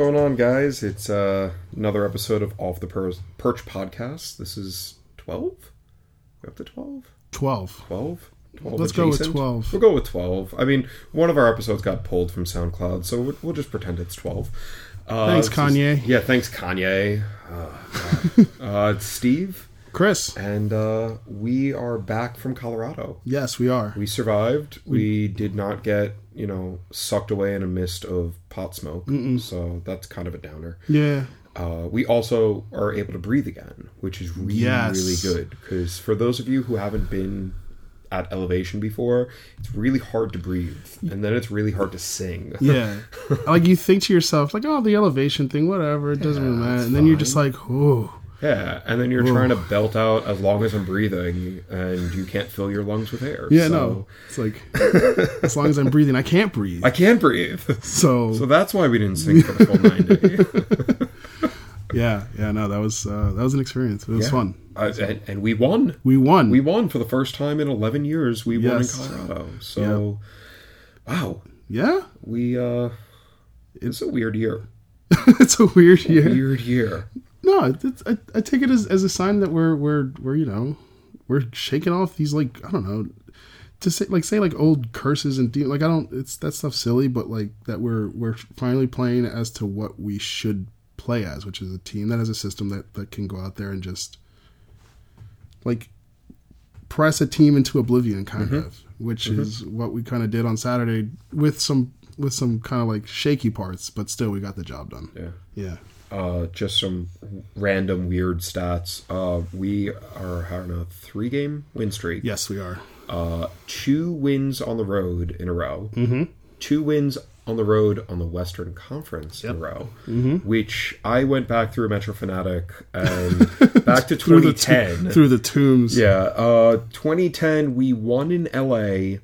What's going on, guys? It's uh, another episode of Off the per- Perch podcast. This is 12? We up to 12? 12. 12? 12 Let's go with 12. We'll go with 12. I mean, one of our episodes got pulled from SoundCloud, so we'll, we'll just pretend it's 12. Uh, Thanks, this is- Kanye. yeah, thanks, Kanye. Uh, uh, it's Steve, Chris. and uh, we are back from Colorado. Yes, we are. We survived. We did not get, you know, sucked away in a mist of pot smoke. So that's kind of a downer. Yeah. Uh, we also are able to breathe again, which is really, Yes. really good. Because for those of you who haven't been at elevation before, it's really hard to breathe. And then it's really hard to sing. Yeah. like you think to yourself, like, oh, the elevation thing, whatever, it doesn't really matter. And then you're just like, oh. Yeah, and then you're trying to belt out as long as I'm breathing, and you can't fill your lungs with air. Yeah, so no. It's like, as long as I'm breathing, I can't breathe. I can't breathe. so, So that's why we didn't sing for the full 90. yeah, yeah, no, that was uh, that was an experience. It was Yeah. fun. Uh, and, and we won. We won. We won for the first time in 11 years. We Yes. won in Colorado. So, wow. yeah. We, uh, it's a weird year. it's a weird year. Weird year. No, it's, I, I take it as, as a sign that we're we're we're you know we're shaking off these like I don't know to say like say like old curses and de- like I don't it's that stuff silly but like that we're we're finally playing as to what we should play as which is a team that has a system that that can go out there and just like press a team into oblivion kind mm-hmm. of which mm-hmm. is what we kind of did on Saturday with some with some kind of like shaky parts but still we got the job done. Yeah. yeah Uh, just some random weird stats. Uh, we are on a three game win streak. yes we are Uh, two wins on the road in a row. Mm-hmm. Two wins on the road on the Western Conference in a row. Mm-hmm. Which I went back through Metro Fanatic and back to through the 2010. through the tombs. Yeah, uh, 2010 we won in LA,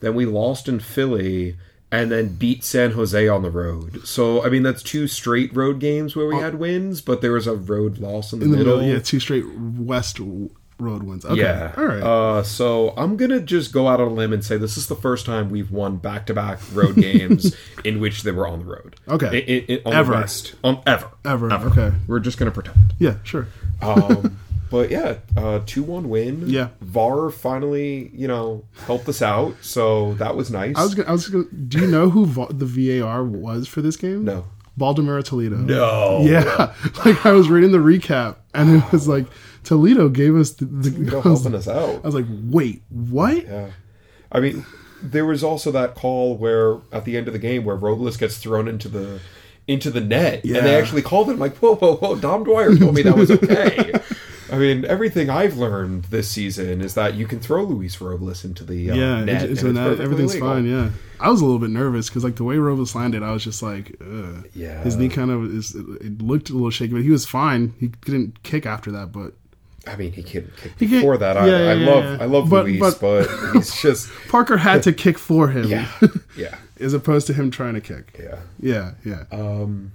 then we lost in Philly, and then beat San Jose on the road. So I mean that's two straight road games where we had wins, but there was a road loss in the, in the middle. middle. Yeah, two straight west road wins. Okay. Yeah. All right. Uh, so I'm gonna just go out on a limb and say this is the first time we've won back-to-back road games in which they were on the road. Okay. In, in, on Ever. The West. On ever. Ever. Okay. We're just gonna pretend. Yeah. Sure. Um, but yeah, uh, two one win. Yeah. VAR finally, you know, helped us out, so that was nice. I was. Gonna, I was. Gonna, do you know who Va- the VAR was for this game? no. Baldomero Toledo. No. Yeah. Like I was reading the recap, and it was like Toledo gave us the. the Toledo I, was, helping us out. I was like, wait, what? Yeah. I mean, there was also that call where at the end of the game where Robles gets thrown into the into the net, and they actually called it. I'm like, whoa, whoa, whoa! Dom Dwyer told me that was okay. I mean, everything I've learned this season is that you can throw Luis Robles into the uh, Yeah, net, it's, and it's, it's perfectly everything's legal. fine. Yeah, I was a little bit nervous because like the way Robles landed, I was just like, Ugh. Yeah. his knee kind of is. It looked a little shaky, but he was fine. He didn't kick after that, but I mean, he can kick He can- before that. I, yeah, I yeah, love, yeah. I love But- Luis, but- but, he's just, Parker had to kick for him. yeah, yeah, as opposed to him trying to kick. yeah. Yeah, yeah. Um,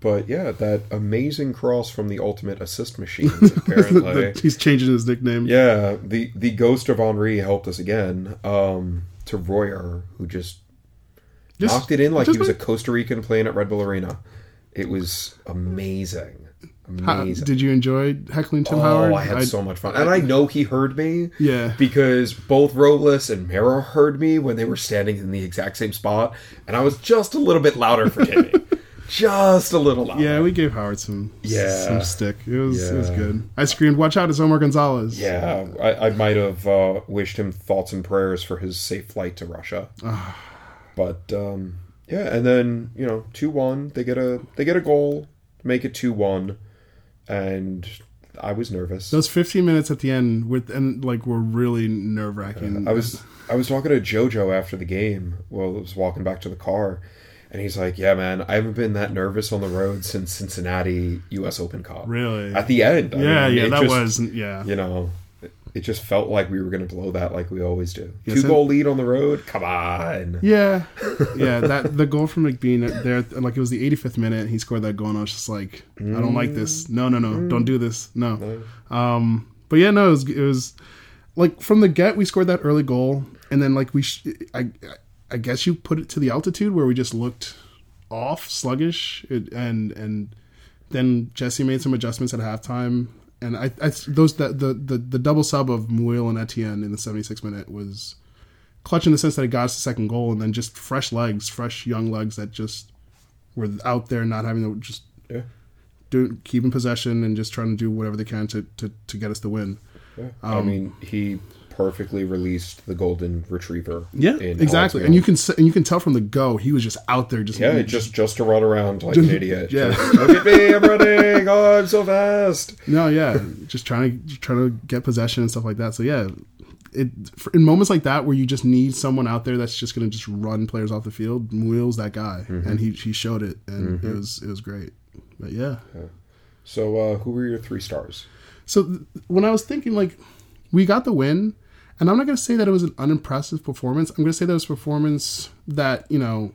but yeah, that amazing cross from the ultimate assist machine. Apparently, he's changing his nickname. Yeah, the the ghost of Henry helped us again. Um, to Royer, who just, Just- knocked it in like he was a Costa Rican playing at Red Bull Arena. It was amazing, How- amazing. did you enjoy heckling Tim oh, Howard? I had so much fun, and I know he heard me. Yeah. because both Robles and Mero heard me when they were standing in the exact same spot, and I was just a little bit louder for Timmy, just a little louder. Yeah, we gave Howard some Yeah. some stick. It was it was good. I screamed, "Watch out! It's Omar Gonzalez." Yeah, I, I might have uh, wished him thoughts and prayers for his safe flight to Russia. but um, yeah, and then you know, two one, they get a they get a goal, make it two one, and I was nervous. Those 15 minutes at the end with and like were really nerve wracking. I was I was talking to JoJo after the game while I was walking back to the car, and he's like, "Yeah, man, I haven't been that nervous on the road since Cincinnati U.S. Open Cup." really. At the end, I yeah, mean, yeah, that just- was yeah. you know, it- it just felt like we were going to blow that like we always do. Yes, Two goal lead on the road. Come on. Yeah, yeah. That the goal from McBean there, like it was the 85th minute. He scored that goal, and I was just like, I don't like this. No, no, no, don't do this. No. Um, but yeah, no, it was, it was like from the get we scored that early goal, and then like we, sh- I, I guess you put it to the altitude where we just looked off, sluggish, it, and and then Jesse made some adjustments at halftime. And I, I those the, the the the double sub of Muyl and Etienne in the 76 minute was clutch in the sense that it got us the second goal, and then just fresh legs, fresh young legs that just were out there, not having to just Yeah. do keeping possession and just trying to do whatever they can to to, to get us the win. Yeah. I Um, mean, he perfectly released the golden retriever. Yeah, exactly. And you can and you can tell from the go he was just out there, just Yeah, just just to run around like an idiot. yeah. Just, Look at me, I'm running. Oh, I'm so fast. No, yeah, just trying to trying to get possession and stuff like that. So yeah, it for, in moments like that where you just need someone out there that's just going to just run players off the field. Muyl's that guy, Mm-hmm. and he he showed it, and it was it was great. But yeah, So, uh, who were your three stars? so th- when I was thinking like we got the win, and I'm not going to say that it was an unimpressive performance. I'm going to say that it was a performance that you know.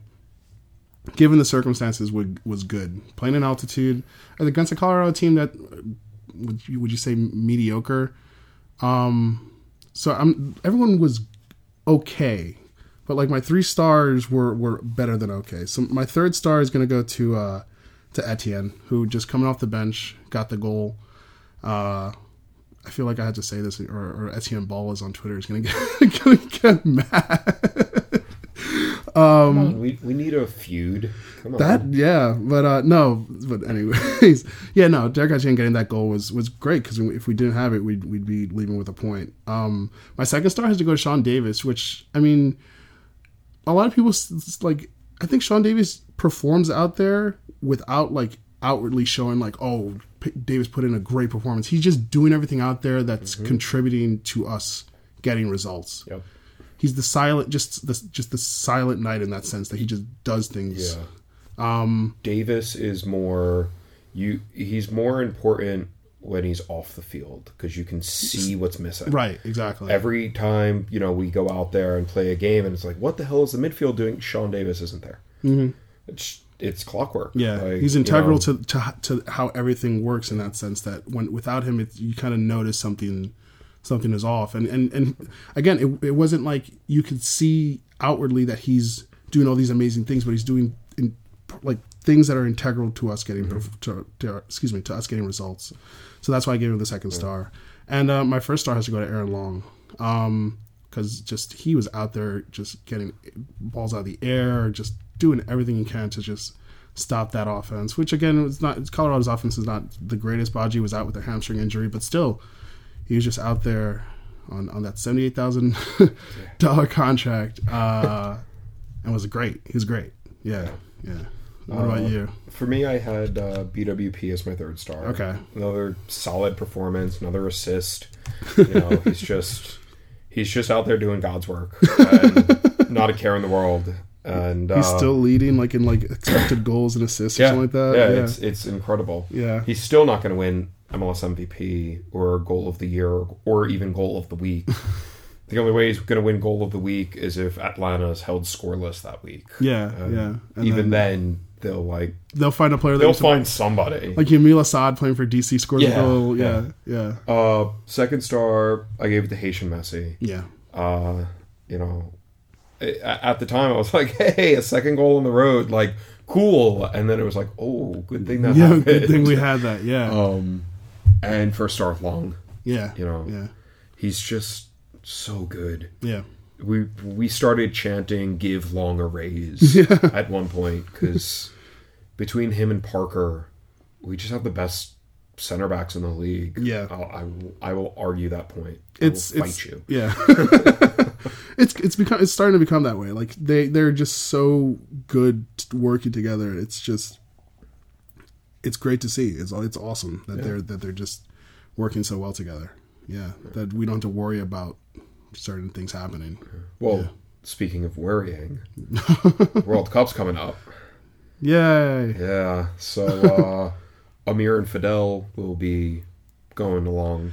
Given the circumstances, would, was good. Playing in altitude against a Colorado team that would you, would you say mediocre? Um, so I'm everyone was okay, but like my three stars were were better than okay. So my third star is going to go to uh, to Etienne, who just coming off the bench got the goal. Uh, I feel like I had to say this, or, or Etienne Ball is on Twitter is going to get gonna get mad. Come on, we, we need a feud. Come on. That yeah, but uh no, but anyways, yeah, no, Derrick Etienne getting that goal was was great because if we didn't have it, we'd we'd be leaving with a point. Um, my second star has to go to Sean Davis, which I mean, a lot of people like. I think Sean Davis performs out there without like outwardly showing like, oh, P- Davis put in a great performance. He's just doing everything out there that's contributing to us getting results Yep. he's the silent just the just the silent knight in that sense that he just does things Yeah. Um, Davis is more you. He's more important when he's off the field because you can see what's missing. right exactly Every time you know we go out there and play a game, and it's like, what the hell is the midfield doing? Sean Davis isn't there. Mm-hmm. It's it's clockwork. yeah Like, he's you integral know, to, to to how everything works in that sense that when without him it, you kind of notice something something is off. And and and again it, it wasn't like you could see outwardly that he's doing all these amazing things but he's doing in, like things that are integral to us getting to, to excuse me to us getting results. So that's why i gave him the second star. And uh, my first star has to go to aaron long um because just he was out there just getting balls out of the air just doing everything he can to just stop that offense which again it's not colorado's offense is not the greatest Badji was out with a hamstring injury but still he was just out there on, on that seventy eight thousand dollar contract, uh, and was great. He was great. Yeah, yeah. What about you? For me, I had uh, BWP as my third star. Okay. Another solid performance, another assist. You know, he's just he's just out there doing God's work, not a care in the world. And He's uh, still leading, like in like expected goals and assists or yeah, something like that. Yeah, Yeah, it's it's incredible. Yeah. he's still not going to win MLS MVP or Goal of the Year or even Goal of the Week. the only way he's going to win Goal of the Week is if Atlanta's held scoreless that week. yeah, And yeah. And even then then, they'll like they'll find a player they'll find somebody. like Yamil Asad playing for DC scores a Yeah, goal. yeah. Yeah, yeah, Uh, second star, I gave it to Haitian Messi. yeah. Uh, you know, at the time I was like, "Hey, a second goal on the road, like cool." And then it was like, "Oh, good thing that Yeah, happened." good thing we had that. Yeah, um, and first star Long, yeah, you know, yeah, he's just so good. yeah. We we started chanting "Give Long a raise" at one point because between him and Parker, we just have the best center backs in the league. Yeah. I'll, I will I will argue that point. I it's will fight it's you. yeah it's it's become it's starting to become that way. Like they they're just so good working together. It's just it's great to see. It's it's awesome that they're that they're just working so well together. Yeah that we don't have to worry about certain things happening. Well, speaking of worrying, World Cup's coming up. yay. Yeah, so uh, Amir and Fidel will be going along.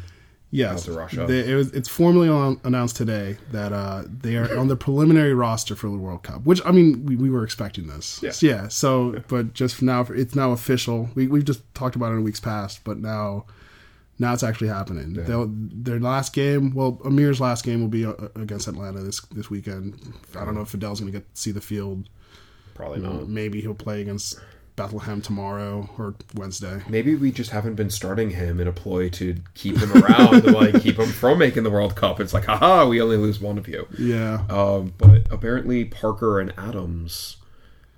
Yes Russia. They, it was, it's formally on, announced today that uh, they are on the preliminary roster for the World Cup. Which I mean, we, we were expecting this. Yeah. Yeah. So, but just now, it's now official. We we've just talked about it in weeks past, but now, now it's actually happening. They'll, their last game, well, Amir's last game will be uh, against Atlanta this this weekend. I don't know if Fidel's going to get to see the field. Probably not. Maybe he'll play against Bethlehem tomorrow or Wednesday. Maybe we just haven't been starting him in a ploy to keep him around, to like keep him from making the World Cup. It's like, haha, we only lose one of you. Yeah. Um, but apparently Parker and Adams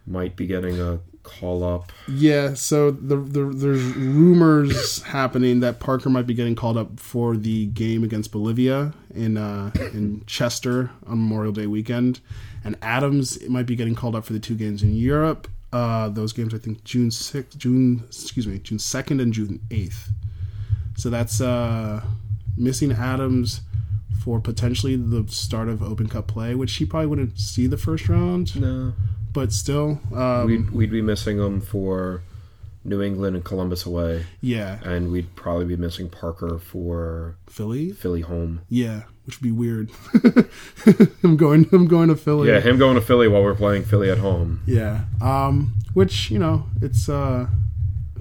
might be getting a call up. Yeah, so the, the there's rumors happening that Parker might be getting called up for the game against Bolivia in uh, in Chester on Memorial Day weekend, and Adams might be getting called up for the two games in Europe. Uh, those games, I think, June sixth, June excuse me, June second and June eighth. So that's uh, missing Adams for potentially the start of Open Cup play, which he probably wouldn't see the first round, No, but still, um, we'd we'd be missing him for New England and Columbus away, yeah, and we'd probably be missing Parker for Philly, Philly home. Yeah, which would be weird. I'm going. I'm going to Philly. Yeah, him going to Philly while we're playing Philly at home. Yeah. Um. Which you know, it's uh,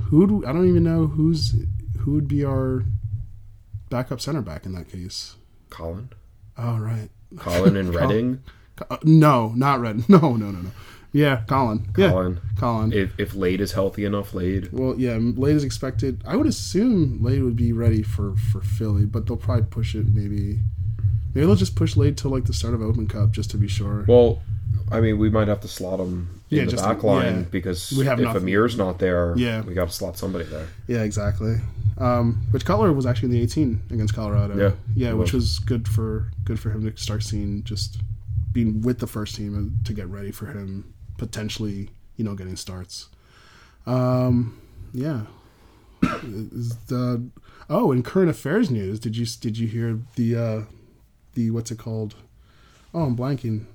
who I don't even know who's who would be our backup center back in that case. Collin, Oh right. Collin and Redding. Uh, no, not Redding. No, no, no, no. Yeah, Collin. Yeah, Collin. Collin. If if Lade is healthy enough, Lade. well, yeah, Lade is expected. I would assume Lade would be ready for for Philly, but they'll probably push it. Maybe, maybe they'll just push Lade till like the start of Open Cup just to be sure. Well, I mean, we might have to slot him in Yeah, the just- back line yeah. because We have if nothing. Amir's not there, Yeah. we got to slot somebody there. Yeah, exactly. Um, which Cutler was actually in the 18 against Colorado. Yeah, yeah, which was. was good for good for him to start seeing just being with the first team to get ready for him potentially, you know, getting starts. Um, yeah. The oh, in current affairs news, did you did you hear the uh, the what's it called? Oh, I'm blanking.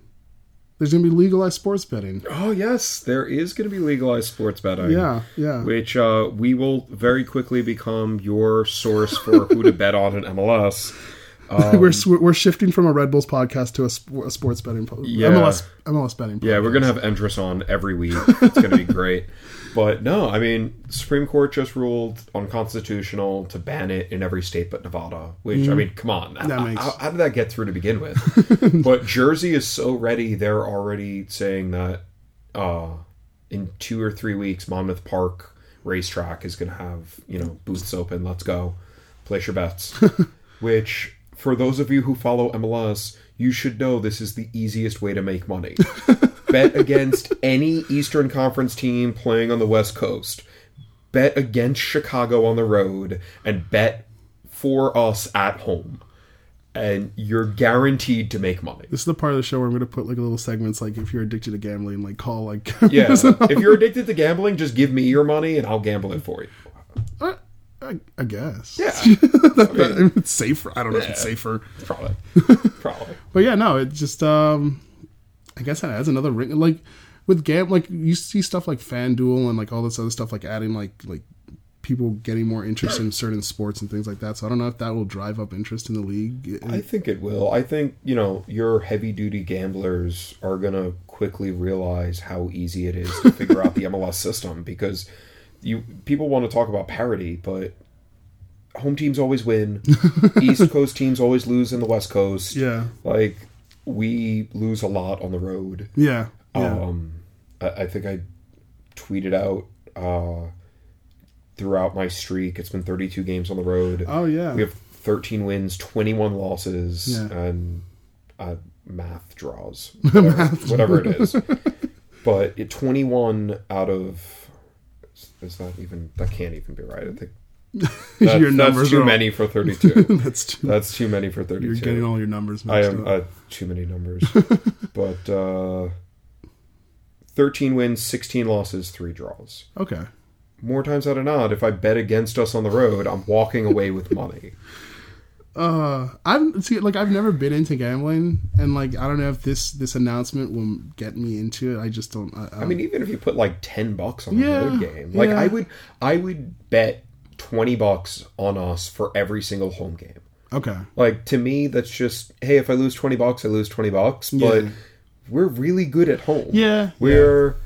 There's gonna be legalized sports betting. Oh yes, there is going to be legalized sports betting. Yeah, yeah. Which uh, we will very quickly become your source for who to bet on in MLS. We're we're shifting from a Red Bulls podcast to a, a sports betting po- Yeah. MLS MLS betting. Podcast. Yeah, we're gonna have Entris on every week. It's gonna be great. But no, I mean, Supreme Court just ruled unconstitutional to ban it in every state but Nevada. Which I mean, come on. That how, makes- how, how did that get through to begin with? but Jersey is so ready; they're already saying that uh, in two or three weeks, Monmouth Park racetrack is gonna have you know booths open. Let's go, place your bets. Which, for those of you who follow MLS, you should know this is the easiest way to make money. Bet against any Eastern Conference team playing on the West Coast. Bet against Chicago on the road and bet for us at home. And you're guaranteed to make money. This is the part of the show where I'm going to put like a little segments like if you're addicted to gambling, like call like Yeah. if you're addicted to gambling, just give me your money and I'll gamble it for you. I, I, I guess Yeah. That- it's safer. I don't know if it's safer, Probably. Probably. but yeah, no, it just um, I guess that adds another ring. Like with gam, like you see stuff like FanDuel and like all this other stuff, like adding like like people getting more interest in certain sports and things like that. So I don't know if that will drive up interest in the league. I think it will. I think, you know, your heavy duty gamblers are going to quickly realize how easy it is to figure out the MLS system because you people want to talk about parity, but home teams always win. East Coast teams always lose in the West Coast. yeah, Like we lose a lot on the road. yeah, yeah. Um I, I think I tweeted out uh throughout my streak, it's been 32 games on the road. oh yeah. We have 13 wins, 21 losses, Yeah. and uh, math draws, whatever, whatever it is. But it, 21 out of is that even that can't even be right. I think that, Your that's numbers too are all- many for 32. That's too. that's too many for 32. You're 32. getting all your numbers I am uh, too many numbers. but uh, 13 wins, 16 losses, three draws. okay. More times out of not, if I bet against us on the road, I'm walking away with money. Uh, I've see, like I've never been into gambling, and like I don't know if this this announcement will get me into it. I just don't. I, I mean, even if you put like ten bucks on Yeah, a road game, like yeah. I would, I would bet twenty bucks on us for every single home game. okay, Like to me, that's just hey, if I lose twenty bucks, I lose twenty bucks. But Yeah. we're really good at home. Yeah, we're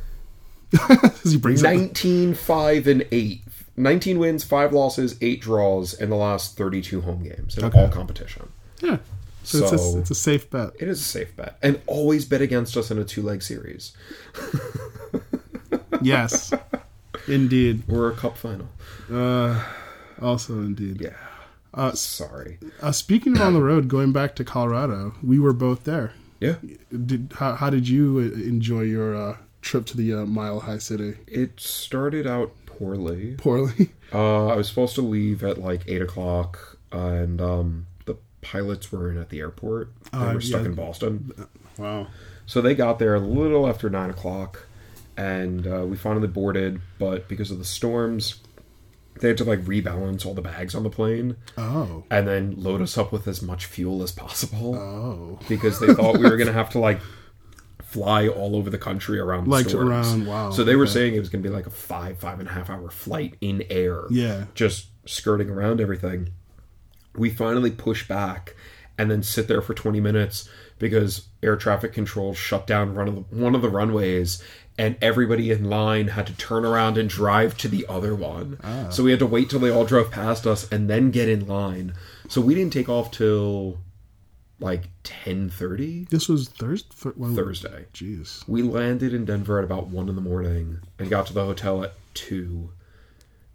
As he brings up, 19, 5, and eight. 19 wins, five losses, eight draws in the last thirty-two home games in Okay. all competition. yeah. So, it's, a, it's a safe bet. It is a safe bet, and always bet against us in a two-leg series. yes, indeed. or a cup final. Uh, also, indeed. Yeah. Uh, Sorry. Uh, speaking of on the road, going back to Colorado, we were both there. Yeah. Did how, how did you uh, enjoy your uh, trip to the uh, Mile High City? It started out poorly. Poorly. Uh, I was supposed to leave at like eight o'clock, and um, the pilots were in at the airport. They Uh, were stuck yeah. in Boston, Wow. so they got there a little after nine o'clock, and uh, we finally boarded. But because of the storms, they had to like rebalance all the bags on the plane Oh. and then load us up with as much fuel as possible Oh. because they thought we were going to have to like fly all over the country around the Like storms. around. Wow. So they were okay. saying it was going to be like a five, five and a half hour flight in air. Yeah. Just skirting around everything. We finally push back and then sit there for 20 minutes because air traffic control shut down one of the, one of the runways and everybody in line had to turn around and drive to the other one. Ah. So we had to wait till they all drove past us and then get in line. So we didn't take off till like 10:30 This was Thursday. Thursday. Jeez. We landed in Denver at about one in the morning and got to the hotel at two.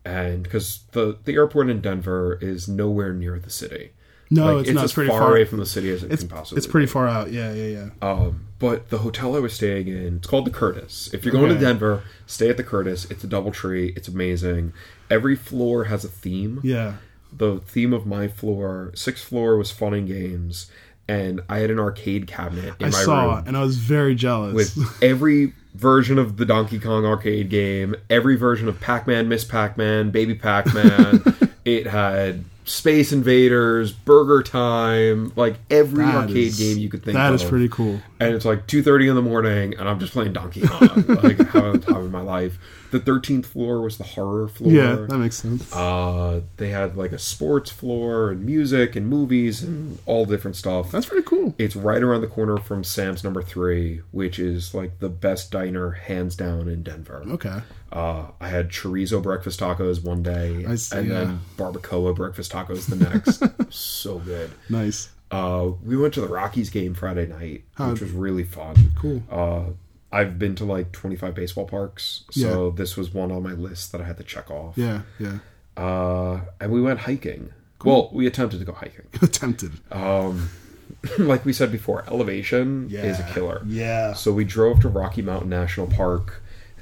And because the the airport in Denver is nowhere near the city, No, Like, it's, it's, not. as pretty far, far. away from the city as it it's can possibly. it's pretty be. far out. Yeah, yeah, yeah. Um, but the hotel I was staying in, it's called the Curtis. If you're going Okay. to Denver, stay at the Curtis. It's a double tree. It's amazing. Every floor has a theme. Yeah. The theme of my floor, sixth floor, was fun and games, and I had an arcade cabinet in I my saw, room and I was very jealous. with every version of the Donkey Kong arcade game, every version of Pac-Man, Miss Pac-Man, Baby Pac-Man. it had Space Invaders, Burger Time, like every That arcade is- game you could think That of. is pretty cool. And it's like two thirty in the morning, and I'm just playing Donkey Kong, like having the time of my life. The thirteenth floor was the horror floor. Yeah, that makes sense. Uh, they had like a sports floor and music and movies and all different stuff. That's pretty cool. It's right around the corner from Sam's Number Three, which is like the best diner hands down in Denver. Okay. Uh, I had chorizo breakfast tacos one day, I see, and yeah. then barbacoa breakfast tacos the next. so good. Nice. Uh, we went to the Rockies game Friday night, which was really fun. Cool. Uh, I've been to like 25 baseball parks, so this was one on my list that I had to check off. Yeah, yeah. Uh, and we went hiking. Well, we attempted to go hiking. Attempted. Um, like we said before, elevation is a killer. Yeah. So we drove to Rocky Mountain National Park,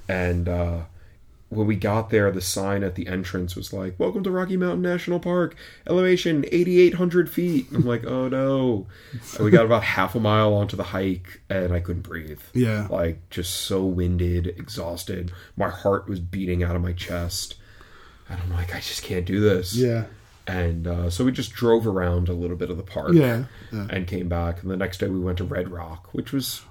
and uh, when we got there, the sign at the entrance was like, "Welcome to Rocky Mountain National Park, elevation 8,800 feet." I'm like, "Oh no!" And we got about half a mile onto the hike, and I couldn't breathe. Yeah. like just so winded, exhausted. My heart was beating out of my chest, and I'm like, "I just can't do this." Yeah. And uh, so we just drove around a little bit of the park Yeah. yeah. and came back. And the next day we went to Red Rock, which was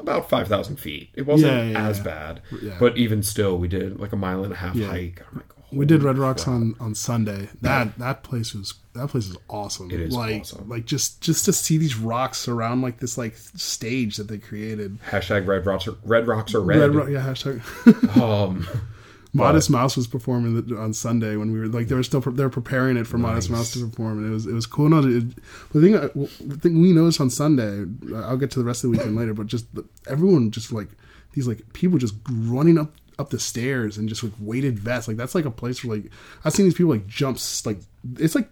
about 5,000 feet. It wasn't Yeah, yeah, as yeah. bad. But even still, we did like a mile and a half hike. I'm like, We did Red Rocks crap." on on Sunday. That that place was that place is awesome. It is like awesome. like just just to see these rocks around like this like stage that they created. Hashtag Red Rocks are, Red Rocks are red. Red Rock, yeah. Hashtag. Um, Modest Mouse was performing on Sunday when we were like they were still pre- they were preparing it for Modest Mouse to perform and it was it was cool. No, it, the thing uh, I- the thing we noticed on Sunday, uh, I'll get to the rest of the weekend later, but just the, everyone just like these like people just running up up the stairs and just with weighted vests like that's like a place where like I've seen these people like jumps like it's like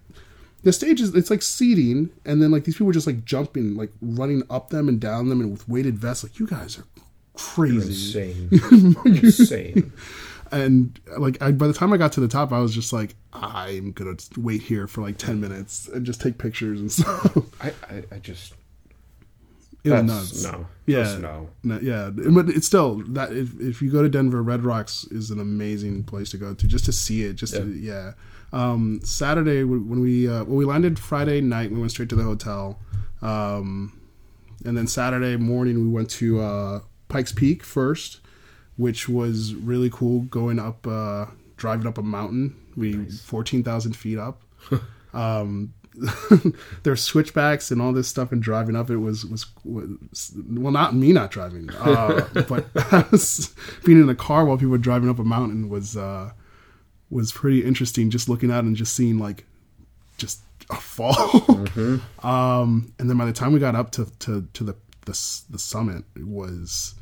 the stage is it's like seating and then like these people just like jumping like running up them and down them and with weighted vests like you guys are crazy insane. You're insane. And like I, by the time I got to the top, I was just like, I'm gonna wait here for like ten minutes and just take pictures and stuff. I, I, I just. it was nuts. No. Yeah. No. No, yeah, but it's still that if, if you go to Denver, Red Rocks is an amazing place to go to just to see it. Just to, yeah. Um, Saturday when when we uh, well we landed Friday night, we went straight to the hotel, um, and then Saturday morning we went to uh, Pikes Peak first, which was really cool. Going up, uh, driving up a mountain, we fourteen thousand feet up. um, there's switchbacks and all this stuff and driving up it was was, was well not me not driving uh, but being in a car while people were driving up a mountain was uh, was pretty interesting just looking it and just seeing like just a fall um, and then by the time we got up to to, to the, the the summit it was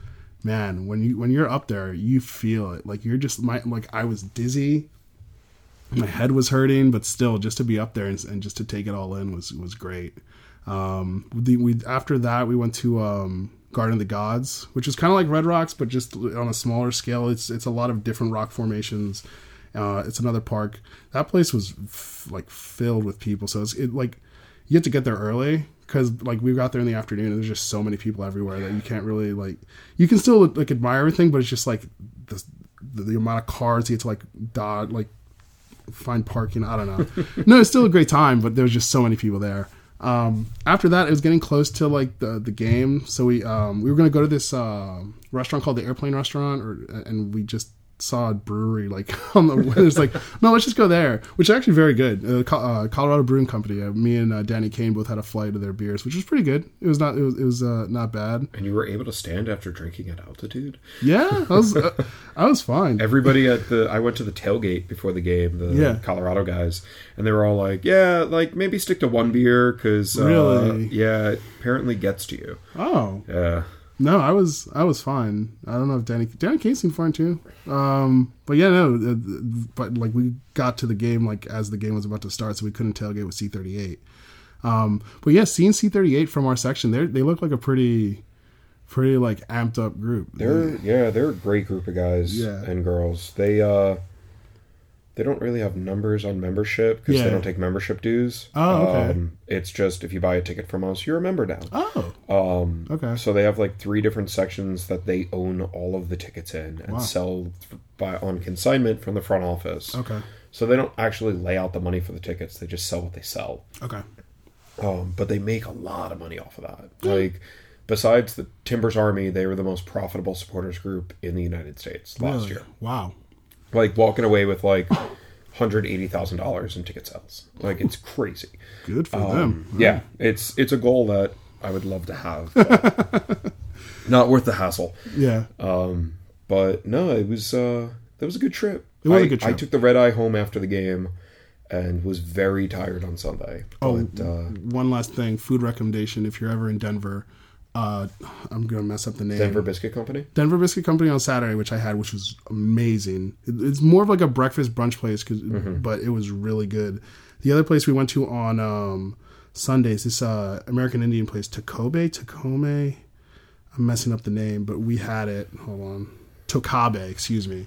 man, when you when you're up there, you feel it. Like you're just my like I was dizzy, my head was hurting, but still, just to be up there and, and just to take it all in was was great. Um, the, we after that we went to um, Garden of the Gods, which is kind of like Red Rocks, but just on a smaller scale. It's it's a lot of different rock formations. Uh, it's another park. That place was f- like filled with people, so it's it, like you have to get there early because like we got there in the afternoon and there's just so many people everywhere that you can't really like you can still like admire everything but it's just like the, the, the amount of cars you get to like dodge like find parking i don't know. No it's still a great time but there was just so many people there. Um, after that it was getting close to like the the game. So we um, we were going to go to this uh, restaurant called the airplane restaurant or and we just a brewery like on the it's like no let's just go there which is actually very good. Uh, uh, colorado brewing company uh, me and uh, danny kane both had a flight of their beers which was pretty good. It was not it was, it was uh, not bad. And you were able to stand after drinking at altitude? Yeah i was uh, i was fine. Everybody at the i went to the tailgate before the game the yeah. colorado guys and they were all like yeah like maybe stick to one beer because really? yeah it apparently gets to you. Oh. Yeah no, I was I was fine. I don't know if Danny Danny Kane seemed fine too. Um, but yeah, no, uh, but like we got to the game like as the game was about to start, so we couldn't tailgate with C thirty eight. Um, but yeah, seeing C thirty eight from our section, they they look like a pretty pretty like amped up group. They're yeah, they're a great group of guys yeah. and girls. They uh they don't really have numbers on membership because yeah. they don't take membership dues. Oh, okay. Um, it's just if you buy a ticket from us, you're a member now. Oh, um, okay. So they have like three different sections that they own all of the tickets in and wow. sell by on consignment from the front office. Okay. So they don't actually lay out the money for the tickets; they just sell what they sell. Okay. Um, but they make a lot of money off of that. Like besides the Timbers Army, they were the most profitable supporters group in the United States last really? year. Wow like walking away with like hundred eighty thousand dollars in ticket sales. Like it's crazy. Good for um, them. Yeah, it's it's a goal that I would love to have. not worth the hassle. Yeah. Um, but no, it was uh, that was a good trip. It was I, a good trip. I took the red eye home after the game and was very tired on Sunday. Oh, but, uh, one last thing, food recommendation: if you're ever in Denver, uh, I'm gonna mess up the name. Denver Biscuit Company. Denver Biscuit Company on Saturday, which I had, which was amazing. It, it's more of like a breakfast brunch place, cause, mm-hmm. but it was really good. The other place we went to on um, Sundays, this uh, American Indian place, Takobe, Takome. I'm messing up the name, but we had it. Hold on, Tocabe, excuse me.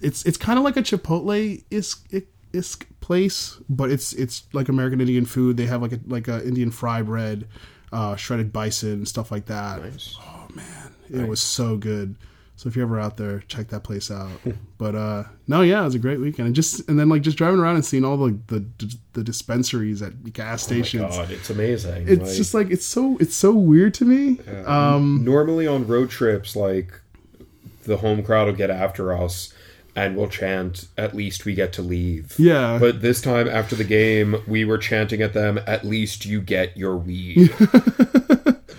It's it's kind of like a Chipotle isk place, but it's it's like American Indian food. They have like a like a Indian fry bread uh, shredded bison, and stuff like that. Nice. Oh man, it nice. was so good. So if you're ever out there, check that place out. but uh, no, yeah, it was a great weekend, and just and then like just driving around and seeing all the the, the dispensaries at gas stations. Oh God, it's amazing. It's like, just like it's so it's so weird to me. Yeah. Um, Normally on road trips, like the home crowd will get after us and we'll chant at least we get to leave. Yeah. But this time after the game we were chanting at them at least you get your weed.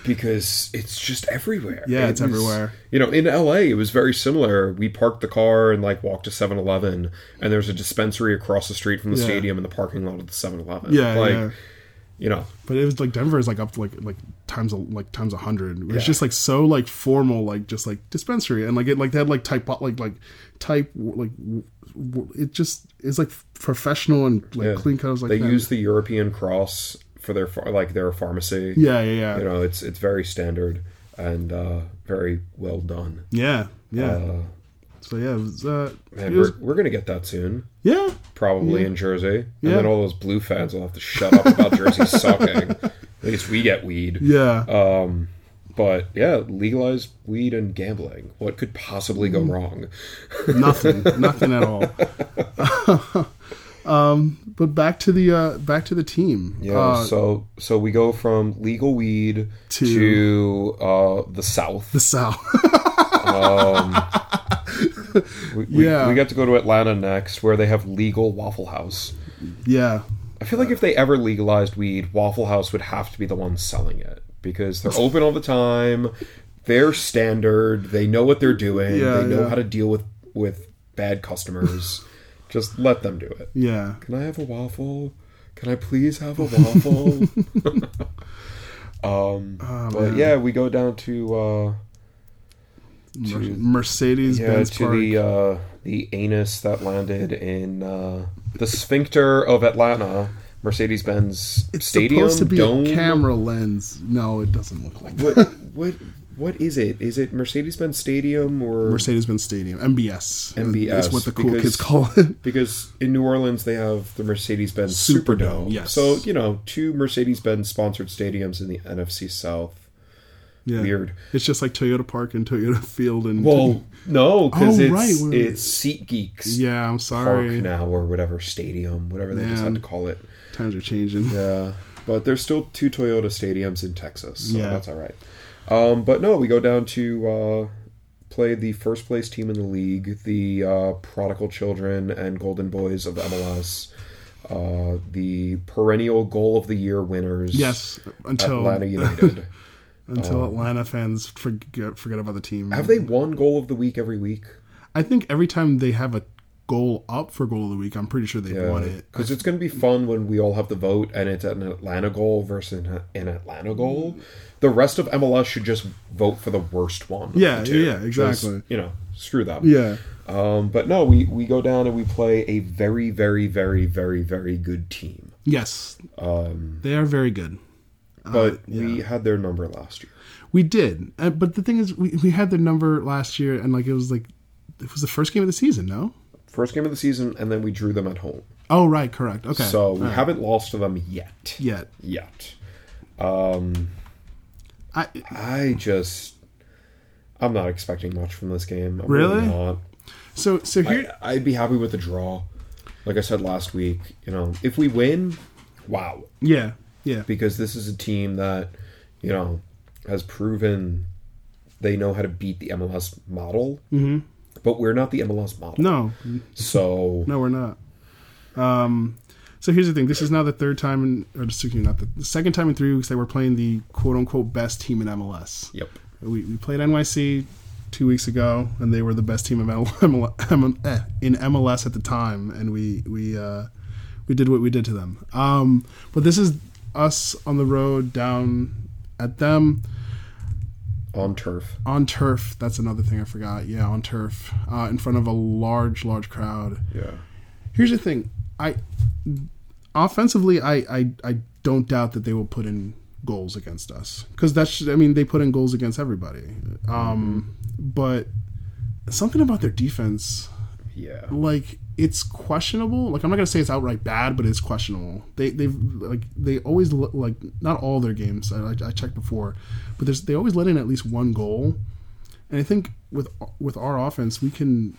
Because it's just everywhere. Yeah it it's was, everywhere. you know in la it was very similar. We parked the car and like walked to 7-eleven and there's a dispensary across the street from the yeah. stadium in the parking lot of the 7-eleven yeah like yeah you know. But it was like Denver is like up to like like times a, like times a hundred. It's yeah. just like so like formal, like just like dispensary, and like it like they had like type like like type like it just is like professional and like yeah. clean cut. Like they that. use the European cross for their like their pharmacy. Yeah, yeah, yeah. You know, it's it's very standard and uh very well done. Yeah, yeah. Uh, so yeah, it was, uh, Man, was, we're, we're gonna get that soon. Yeah, probably yeah. in Jersey, and yeah. then all those blue fans will have to shut up about Jersey sucking. At least we get weed. Yeah. Um, but yeah, legalize weed and gambling. What could possibly go mm. wrong? nothing. Nothing at all. um, but back to the uh, back to the team. Yeah. Uh, so so we go from legal weed to, to uh, the south. The south. um, we, yeah. We, get to go to Atlanta next, where they have legal Waffle House. Yeah. I feel like if they ever legalized weed, Waffle House would have to be the one selling it because they're open all the time. They're standard. They know what they're doing. Yeah, they know yeah. how to deal with with bad customers. Just let them do it. Yeah. Can I have a waffle? Can I please have a waffle? um, oh, but man. yeah, we go down to uh, Mer- Mercedes Yeah, Benz to Park. the uh, the anus that landed in uh, the sphincter of Atlanta, Mercedes Benz it's Stadium supposed to be dome. a camera lens. No, it doesn't look like that. What what what is it? Is it Mercedes Benz Stadium or Mercedes Benz Stadium, MBS. MBS, is what the cool because- kids call it. because in New Orleans they have the Mercedes Benz Superdome, Superdome. yes. So you know, two Mercedes Benz sponsored stadiums in the NFC South. Yeah. Weird. It's just like Toyota Park and Toyota Field and Well, no, because Oh, it's right, it's SeatGeek's yeah, I'm sorry. Park now or whatever stadium, whatever they just Man. had to call it. Times are changing. Yeah, but there's still two Toyota stadiums in Texas, so Yeah. that's all right. Um, but no, we go down to uh, play the first place team in the league, the uh, Prodigal Children and Golden Boys of MLS, uh, the perennial goal of the year winners. Yes, until Atlanta United. until Atlanta fans forget forget about the team. have they won goal of the week every week? I think every time they have a goal up for goal of the week, I'm pretty sure they've won it. Because it's going to be fun when we all have the vote and it's an Atlanta goal versus an- an Atlanta goal. The rest of MLS should just vote for the worst one. Yeah, yeah, exactly. You know, screw them. Yeah, Um, but no, we, we go down and we play a very, very, very, very, very good team. yes, Um, they are very good. But we had their number last year. We did, uh, but the thing is, we, we had their number last year, and like it was like it was the first game of the season. No. First game of the season, and then we drew them at home. Oh right, correct. Okay. So we right. haven't lost to them yet. yet. Yet. Um, I I just, I'm not expecting much from this game. I'm Really? not. so so here. I, I'd be happy with a draw. Like I said last week, you know, if we win, wow. yeah, yeah, Because this is a team that, you know, has proven they know how to beat the MLS model. Mm-hmm. But we're not the MLS model. no, So, no, we're not. Um, so here's the thing: this is now the third time, in, or excuse me, not the, the second time in three weeks that we're playing the quote unquote best team in MLS. yep. We, we played NYC two weeks ago, and they were the best team in, eh, in MLS at the time, and we we uh, we did what we did to them. Um, but this is us on the road down at them On turf. on turf. That's another thing I forgot. Yeah, on turf, uh, in front of a large, large crowd. Yeah. Here's the thing: I offensively, I I, I don't doubt that they will put in goals against us because that's. I mean, they put in goals against everybody. Um, But something about their defense, Yeah. like it's questionable. Like I'm not gonna say it's outright bad, but it's questionable. They they've like they always like not all their games. I, I checked before, but there's they always let in at least one goal, and I think with with our offense we can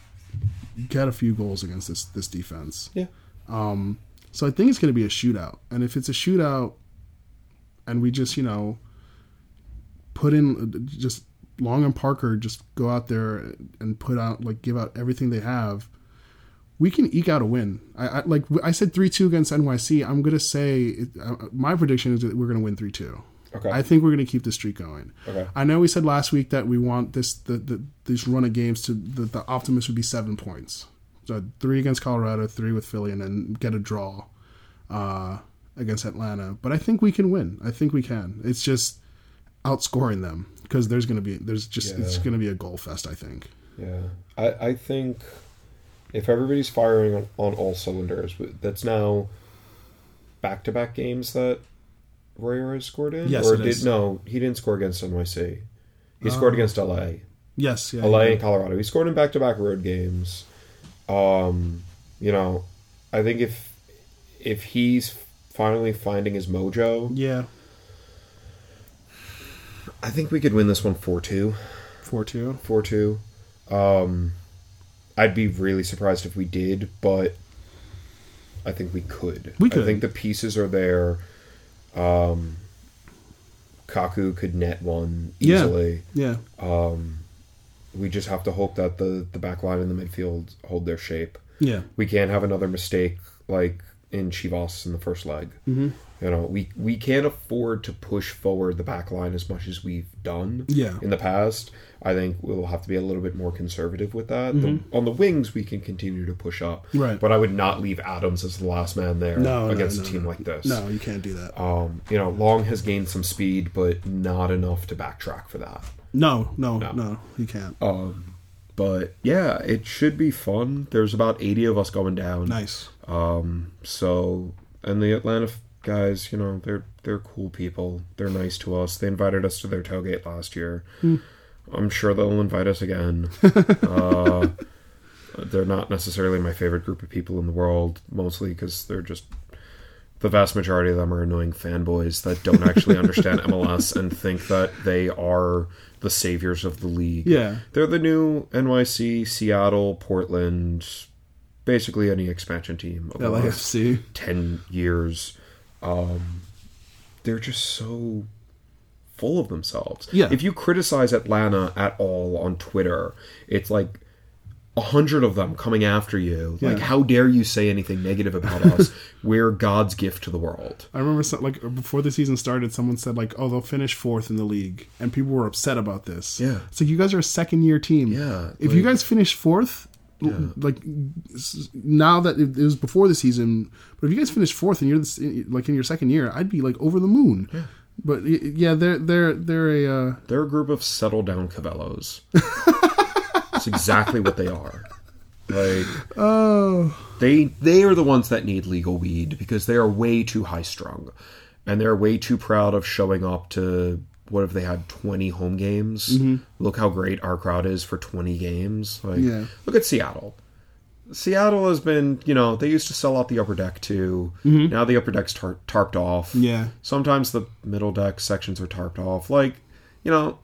get a few goals against this this defense. Yeah. Um. So I think it's going to be a shootout, and if it's a shootout, and we just you know put in just Long and Parker just go out there and put out like give out everything they have, we can eke out a win. I, I like I said three two against NYC. I'm gonna say it, uh, my prediction is that we're gonna win three two. Okay. I think we're going to keep the streak going. Okay. I know we said last week that we want this the, the this run of games to the, the optimist would be seven points. So three against Colorado, three with Philly, and then get a draw uh, against Atlanta. But I think we can win. I think we can. It's just outscoring them because there's going to be there's just it's going to be a goal fest. I think. Yeah, I, I think if everybody's firing on, on all cylinders, that's now back to back games that Royer has scored in. Yes, or it did is. no? He didn't score against NYC. He scored against LA, Yes. Yeah. LA and Colorado. He scored in back to back road games. Um, you know, I think if if he's finally finding his mojo, Yeah. I think we could win this one four two. Four two. four two. Um, I'd be really surprised if we did, but I think we could. We could. I think the pieces are there. Um, Kaku could net one Yeah. easily. Yeah. We just have to hope that the the back line and the midfield hold their shape. Yeah. We can't have another mistake like in Chivas in the first leg. Mm-hmm. You know, we we can't afford to push forward the back line as much as we've done Yeah. in the past. I think we'll have to be a little bit more conservative with that. Mm-hmm. The, on the wings, we can continue to push up, Right. But I would not leave Adams as the last man there No, no, against no, a team no. like this. No, you can't do that. Um, you know, Long has gained some speed, but not enough to backtrack for that. No, no, No. no, he can't. Um, but yeah, it should be fun. There's about 80 of us going down. Nice. Um, so and the Atlanta guys, you know, they're they're cool people. They're nice to us. They invited us to their tailgate last year. I'm sure they'll invite us again. uh, they're not necessarily my favorite group of people in the world, mostly because they're just the vast majority of them are annoying fanboys that don't actually understand MLS and think that they are the saviors of the league. Yeah. They're the new NYC, Seattle, Portland, basically any expansion team of LAFC. 10 years. Um, they're just so full of themselves. Yeah. If you criticize Atlanta at all on Twitter, it's like a hundred of them coming after you. Like, how dare you say anything negative about us? We're God's gift to the world. I remember some, like before the season started, someone said like, "Oh, they'll finish fourth in the league," and people were upset about this. Yeah. it's like you guys are a second year team. Yeah, if you guys finish fourth, l- like now that it, it was before the season, but if you guys finish fourth and you're the, s- like in your second year, I'd be like over the moon. Yeah. But yeah, they're they're they're a uh, They're a group of settle down Cabellos. That's exactly what they are. Like, oh They they are the ones that need legal weed because they are way too high strung, and they're way too proud of showing up to what if they had twenty home games? Mm-hmm. Look how great our crowd is for twenty games. Like, Yeah. look at Seattle. Seattle has been, you know, they used to sell out the upper deck too. Now the upper deck's tar- tarped off. Mm-hmm. Yeah. Sometimes the middle deck sections are tarped off. Like, you know,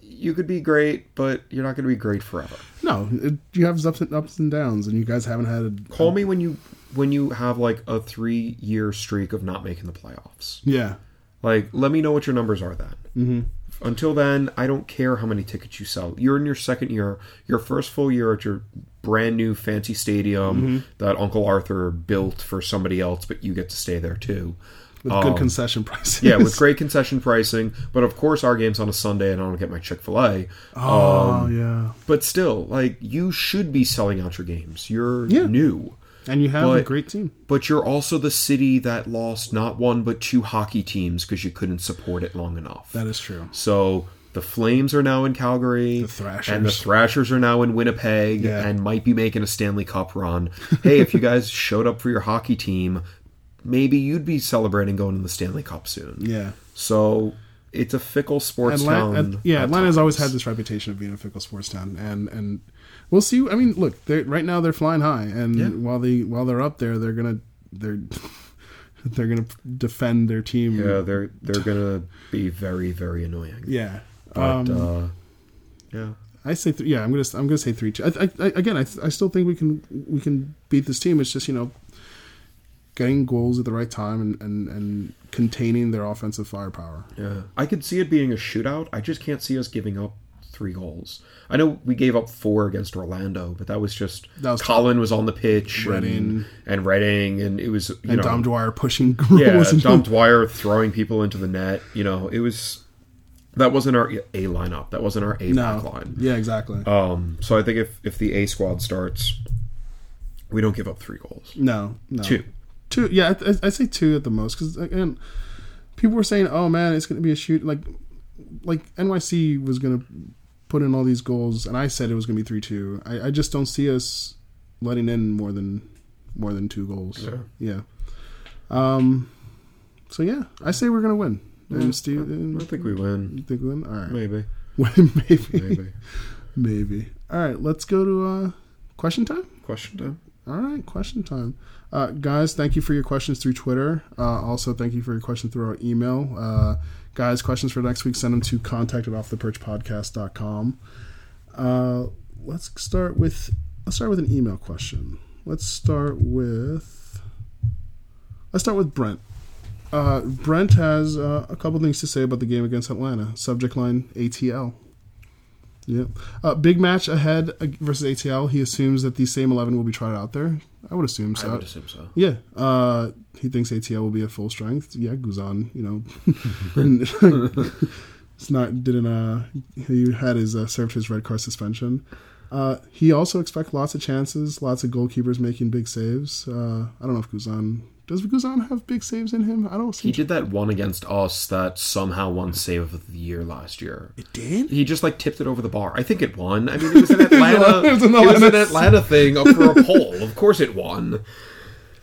you could be great, but you're not going to be great forever. no, it, you have ups and ups and downs, and you guys haven't had. A, Call me when you when you have like a three year streak of not making the playoffs. yeah, Like, let me know what your numbers are then. Mm-hmm. Until then, I don't care how many tickets you sell. You're in your second year, your first full year at your brand new fancy stadium that Uncle Arthur built for somebody else, but you get to stay there too. with good concession prices. Um, Yeah, with great concession pricing. But of course, our game's on a Sunday, and I don't get my Chick Fil A. oh yeah, But still, like, you should be selling out your games. You're Yeah. new. And you have a great team. But you're also the city that lost not one but two hockey teams because you couldn't support it long enough. That is true. so the Flames are now in Calgary, The Thrashers. and the Thrashers are now in Winnipeg, Yeah. and might be making a Stanley Cup run. hey, if you guys showed up for your hockey team, maybe you'd be celebrating going to the Stanley Cup soon. Yeah. So it's a fickle sports Atlanta, town. At- yeah, at Atlanta's always had this reputation of being a fickle sports town, and and we'll see. I mean, look, they're, right now they're flying high, and Yeah. while they while they're up there, they're gonna they're they're gonna defend their team. Yeah, they're they're gonna be very very annoying. yeah. But um, uh, yeah, I say th- yeah. I'm gonna I'm gonna say three two. I, I, I, again, I, I still think we can we can beat this team. It's just you know getting goals at the right time and and, and containing their offensive firepower. Yeah, I could see it being a shootout. I just can't see us giving up three goals. I know we gave up four against Orlando, but that was just That was- Collin was on the pitch, Redding. and, and Redding, and it was you And know Dom Dwyer pushing yeah, Dom Dwyer throwing people into the net. You know, it was that wasn't our A lineup. That wasn't our A back no. line. Yeah, exactly. Um, so I think if if the A squad starts, we don't give up three goals. no, no. Two. Two, yeah, I, I say two at the most because again, people were saying, "Oh man, it's going to be a shoot." Like, like NYC was going to put in all these goals, and I said it was going to be three two. I, I just don't see us letting in more than more than two goals. Yeah. Yeah. Um. So yeah, I say we're going to win. And Steve, I and think we win. you think we win? All right, Maybe. maybe, Maybe. maybe. All right, let's go to uh, question time. Question time. All right, question time. Uh, guys, thank you for your questions through Twitter. Uh, also, thank you for your questions through our email. Uh, guys, questions for next week, send them to contact at offtheperchpodcast.com. Uh, let's start with let's start with an email question. Let's start with let's start with Brent. Uh, Brent has uh, a couple things to say about the game against Atlanta. Subject line ATL. Yeah. Uh, big match ahead versus ATL. He assumes that the same 11 will be tried out there. I would assume so. I would assume so. Yeah. Uh, he thinks ATL will be at full strength. Yeah, Guzan, you know, it's not didn't uh he had his uh, served his red card suspension. Uh, he also expects lots of chances, lots of goalkeepers making big saves. Uh, I don't know if Guzan. Does Guzan have big saves in him? I don't see. He did that one against us that somehow won save of the year last year. It did. He just like tipped it over the bar. I think it won. I mean, it was an Atlanta. It was an it was an Atlanta- Atlanta thing up for a poll. Of course, it won.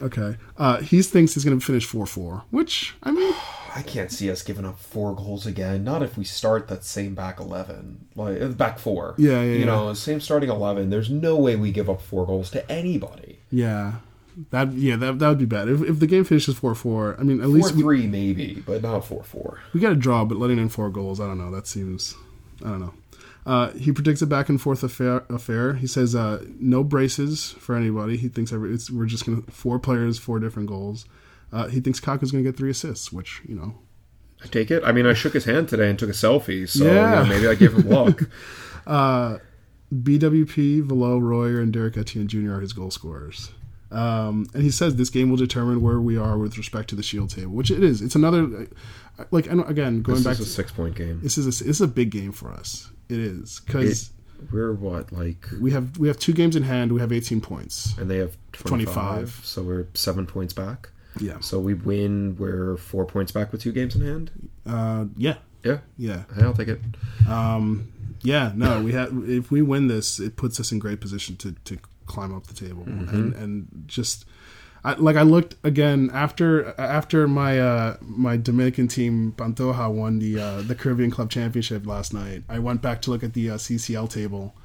Okay. Uh, he thinks he's going to finish four four, which I mean, I can't see us giving up four goals again. Not if we start that same back eleven, like uh, back four. Yeah, yeah, You yeah. know, same starting eleven. There's no way we give up four goals to anybody. yeah, that yeah that that would be bad. If, if the game finishes four four, I mean, at Four least we, three maybe, but not four four. we got a draw, but letting in four goals, I don't know. That seems, I don't know. Uh, he predicts a back and forth affair. affair. He says uh, no braces for anybody. He thinks every, it's, we're just gonna four players, four different goals. Uh, he thinks Kaku's gonna get three assists, which you know I take it. I mean, I shook his hand today and took a selfie, so Yeah. you know, maybe I gave him luck. BWP, Valot, Royer, and Derrick Etienne Jr. are his goal scorers. Um, and he says this game will determine where we are with respect to the Shield table, which it is. It's another, like, and again, going this back is a to six point game. this is a, this is a big game for us. It is because We're what like, we have we have two games in hand. We have 18 points. and they have 25, 25. so we're seven points back. Yeah, So we win. We're four points back with two games in hand. uh, yeah, Yeah, yeah, Hey, I'll take it. Um, yeah. No, we have. If we win this, it puts us in great position to to climb up the table and and just. I, like I looked again after after my uh, my Dominican team Pantoja won the uh, the Caribbean Club Championship last night. I went back to look at the uh, CCL table,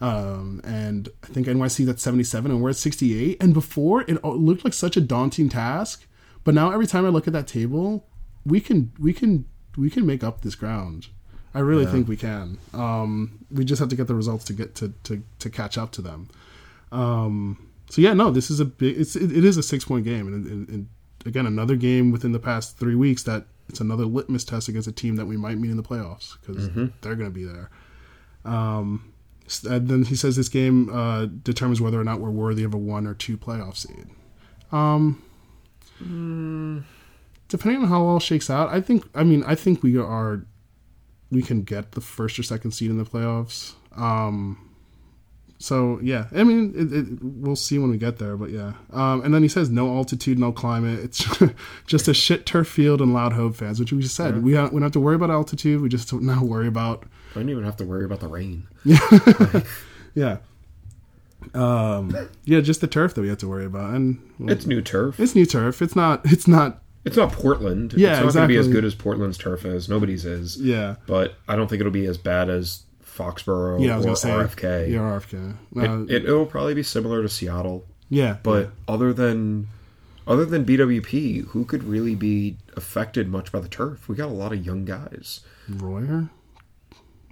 um, and I think NYC that's seventy seven, and we're at sixty eight. And before it looked like such a daunting task, but now every time I look at that table, we can we can we can make up this ground. I really think we can. Um, we just have to get the results to get to to, to catch up to them. Um, so yeah, no, this is a big. It's it, it is a six point game, and, and, and again, another game within the past three weeks that it's another litmus test against a team that we might meet in the playoffs because they're going to be there. Um, and then he says this game uh, determines whether or not we're worthy of a one or two playoff seed. Um, depending on how all shakes out, I think. I mean, I think we are. We can get the first or second seed in the playoffs. Um, so yeah, I mean, it, it, we'll see when we get there, but yeah. Um, and then he says no altitude, no climate. It's just a shit turf field and loud Hope fans, which we just said. We, don't, we don't have to worry about altitude. We just don't now worry about I don't even have to worry about the rain. yeah, um, yeah, just the turf that we have to worry about. And well, It's new turf. it's new turf. It's not. It's not. It's not Portland. Yeah, it's not going to be as good as Portland's turf is. Nobody's is. Yeah, But I don't think it'll be as bad as Foxborough yeah. I was or gonna say RFK. Yeah, RFK. Uh, It, it, it'll probably be similar to Seattle. yeah, But other than other than BWP, who could really be affected much by the turf? We got a lot of young guys. Royer.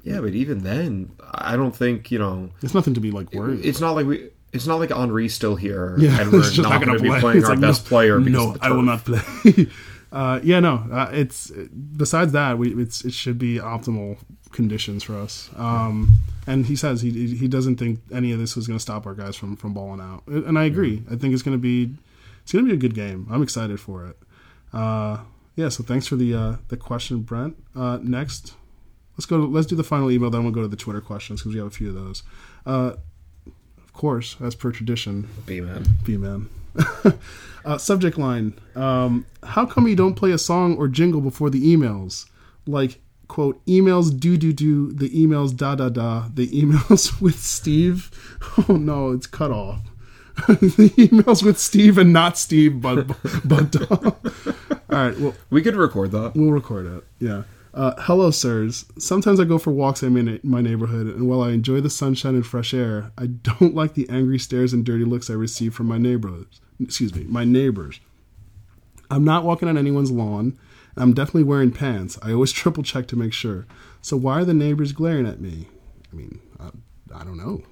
Yeah, but even then, I don't think you know. it's nothing to be like worried. It's not like we. It's not like Henry's still here, Yeah, and we're just not, going to be play. playing It's our like, best no, player. Because No, I will not play. uh, yeah, no. Uh, it's besides that, we it's it should be optimal conditions for us. Um, and he says he he doesn't think any of this was going to stop our guys from from balling out, and I agree. I think it's going to be it's going to be a good game. I'm excited for it. Uh, yeah. So thanks for the uh, the question, Brent. Uh, next. Let's go. To, let's do the final email. Then we'll go to the Twitter questions because we have a few of those. Uh, of course, as per tradition, B man. B man. uh, subject line: um, How come you don't play a song or jingle before the emails? Like quote emails do do do the emails da da da the emails with Steve. Oh no, it's cut off. the emails with Steve and not Steve, but but. All right, well, We could record that. We'll record it. Yeah. Uh, hello, sirs. Sometimes I go for walks in my, my neighborhood, and while I enjoy the sunshine and fresh air, I don't like the angry stares and dirty looks I receive from my neighbors. Excuse me, my neighbors. I'm not walking on anyone's lawn. I'm definitely wearing pants. I always triple check to make sure. So why are the neighbors glaring at me? I mean, I, I don't know.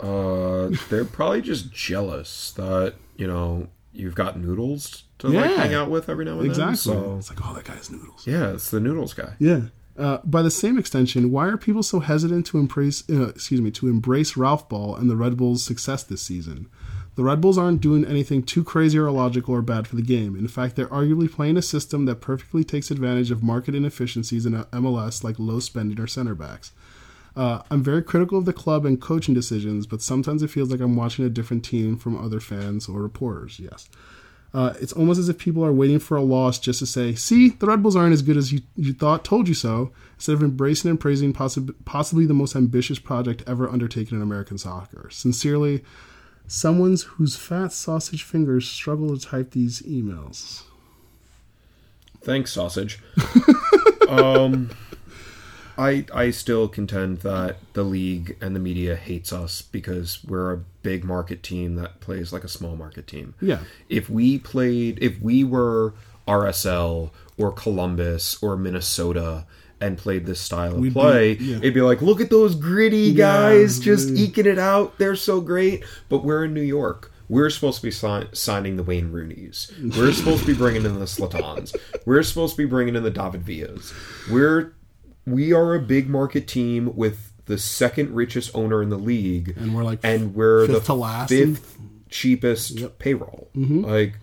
Uh, they're probably just jealous that you know you've got noodles to like hang out with every now and Exactly. then. So It's like, oh, that guy's noodles. yeah, it's the noodles guy. Yeah. Uh, by the same extension, why are people so hesitant to embrace, uh, excuse me, to embrace Ralph Ball and the Red Bulls' success this season? The Red Bulls aren't doing anything too crazy or illogical or bad for the game. In fact, they're arguably playing a system that perfectly takes advantage of market inefficiencies in MLS like low spending or center backs. Uh, I'm very critical of the club and coaching decisions, but sometimes it feels like I'm watching a different team from other fans or reporters. Yes. Uh, it's almost as if people are waiting for a loss just to say, "See, the Red Bulls aren't as good as you, you thought. Told you so." Instead of embracing and praising possi- possibly the most ambitious project ever undertaken in American soccer. Sincerely, someone's whose fat sausage fingers struggle to type these emails. Thanks, sausage. um, I I still contend that the league and the media hates us because we're a big market team that plays like a small market team. Yeah. If we played, if we were RSL or Columbus or Minnesota and played this style of We'd be- play, yeah. it'd be like, look at those gritty Yeah, guys just really. eking it out. They're so great. But we're in New York. We're supposed to be si- signing the Wayne Rooney's. We're supposed to be bringing in the Zlatans. We're supposed to be bringing in the David Villas. We're we are a big market team with the second richest owner in the league, And we're like and we're the to last in- fifth cheapest payroll. Mm-hmm. Like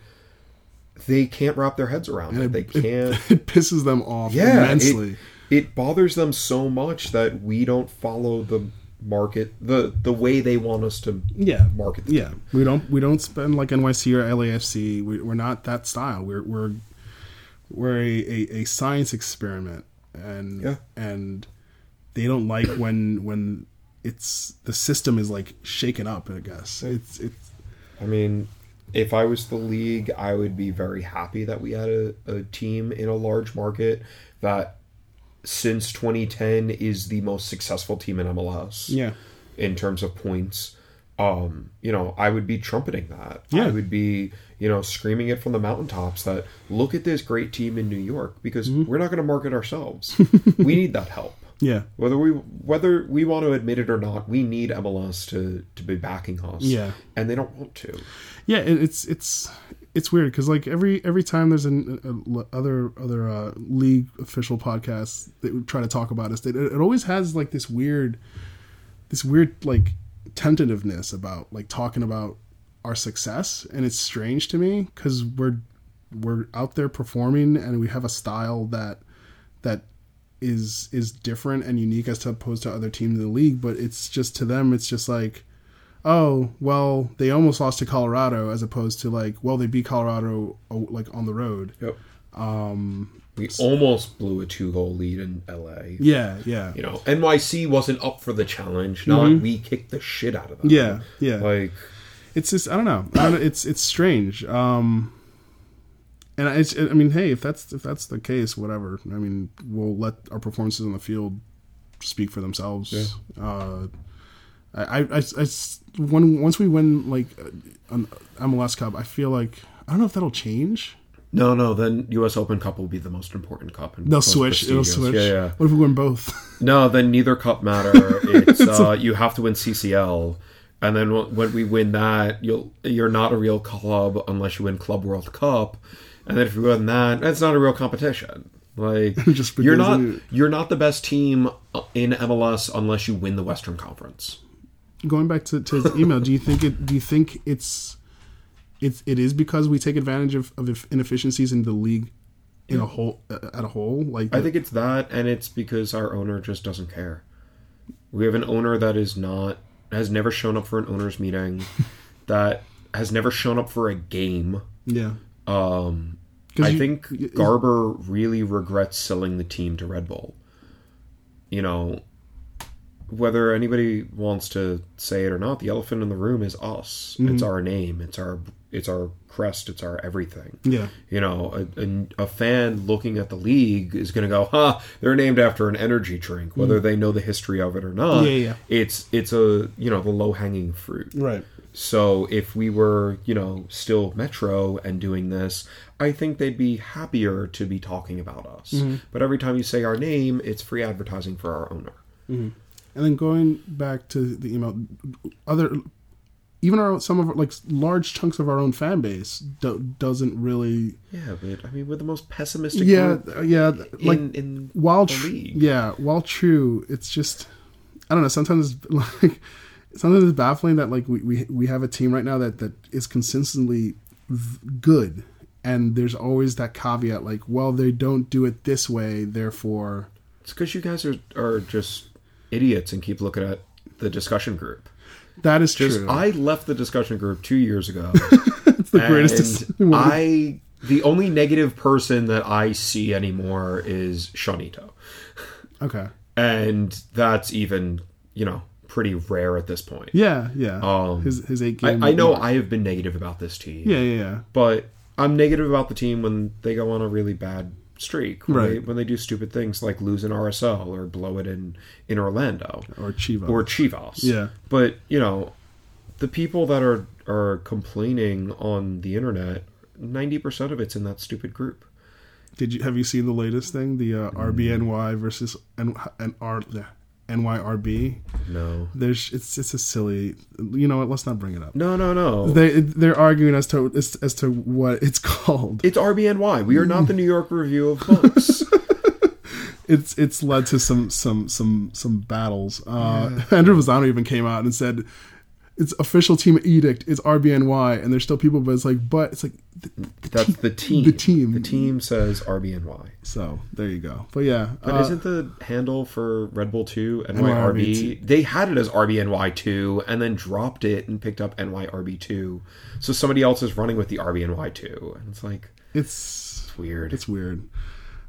they can't wrap their heads around it. They can't. it pisses them off yeah, immensely. It, it bothers them so much that we don't follow the market the the way they want us to yeah. market. The Yeah, we don't we don't spend like NYC or LAFC. We, we're not that style. We're we're we're a, a, a science experiment, and Yeah. and they don't like when when it's the system is like shaken up. I guess it's it's I mean, if I was the league, I would be very happy that we had a, a team in a large market that since 2010 is the most successful team in MLS. yeah in terms of points. Um, you know, I would be trumpeting that. Yeah. I would be, you know, screaming it from the mountaintops that look at this great team in New York because Mm-hmm. we're not going to market ourselves. we need that help. yeah Whether we whether we want to admit it or not, we need MLS to to be backing us. Yeah. and they don't want to. yeah. It's it's it's weird because like every every time there's an a, a- other other uh, league official podcast that try to talk about us, it, it always has like this weird this weird like tentativeness about like talking about our success and it's strange to me because we're we're out there performing and we have a style that that is is different and unique as opposed to other teams in the league but it's just to them it's just like oh well they almost lost to colorado as opposed to like well they beat colorado oh, like on the road Yep. um We almost blew a two goal lead in LA. yeah yeah You know, NYC wasn't up for the challenge. Not we kicked the shit out of them. Mm-hmm. yeah yeah Like it's just I don't know. I don't, it's it's strange. Um, and it's I mean, hey, if that's if that's the case, whatever. I mean, we'll let our performances on the field speak for themselves. Uh, I, I, I, when once we win like an MLS Cup, I feel like I don't know if that'll change. No, no. Then U.S. Open Cup will be the most important cup. And They'll switch. It'll switch. Yeah, yeah. What if we win both? No, then neither cup matter. It's uh, you have to win CCL, and then when we win that, you'll you're not a real club unless you win Club World Cup, and then if you win that, that's not a real competition. Like Just you're not you're not the best team uh, in MLS unless you win the Western Conference. Going back to, to his email, do you think it? Do you think it's it's it is because we take advantage of, of inefficiencies in the league in a whole at a whole? Like I think it's that, and it's because our owner just doesn't care. We have an owner that is not has never shown up for an owners meeting, that has never shown up for a game. yeah. Um, I you- think Garber really regrets selling the team to Red Bull. You know, whether anybody wants to say it or not, the elephant in the room is us. Mm-hmm. It's our name. It's our it's our crest. It's our everything. Yeah. You know, a, a, a fan looking at the league is going to go, "Huh, they're named after an energy drink." Whether they know the history of it or not, Mm. Yeah, yeah. it's it's a you know the low hanging fruit. Right. So if we were, you know, still Metro and doing this, I think they'd be happier to be talking about us. Mm-hmm. But every time you say our name, it's free advertising for our owner. And then going back to the email, other even our some of our, like large chunks of our own fan base do, doesn't really. Yeah, but I mean, we're the most pessimistic Yeah, group uh, yeah. Like in, in while the tr- league. yeah, while true, it's just I don't know. Sometimes like sometimes it's baffling that like we, we we have a team right now that that is consistently v- good, and there's always that caveat like, well, they don't do it this way, therefore. It's because you guys are are just idiots and keep looking at the discussion group. That is Just true. I left the discussion group two years ago It's the greatest. I the only negative person that I see anymore is Shanito. okay. And that's even, you know, pretty rare at this point. Yeah, yeah. Um, his his eight I, game. I know I have been negative about this team. Yeah, yeah, yeah. But I'm negative about the team when they go on a really bad streak. When They, Right. when they do stupid things like lose an RSL or blow it in, in Orlando Or Chivas. or Chivas. Yeah. But, you know, the people that are, are complaining on the internet, 90% of it's in that stupid group. Did you have you seen the latest thing? The uh, Mm. RBNY versus N, N, R, the NYRB. No. There's it's it's a silly. You know what? Let's not bring it up. No, no, no. They they're arguing as to as, as to what it's called. it's RBNY. We are not the New York Review of Books. It's it's led to some some some some battles. Uh, Andrew Vazano even came out and said it's official team edict. It's RBNY, and there's still people, but it's like, but it's like, That's the team. The team. The team says RBNY. so there you go. But yeah, But uh, isn't the handle for Red Bull 2 NYRB2? NYRB? They had it as RBNY2 and then dropped it and picked up NYRB2. So somebody else is running with the RBNY2. And it's like, it's it's weird. it's weird.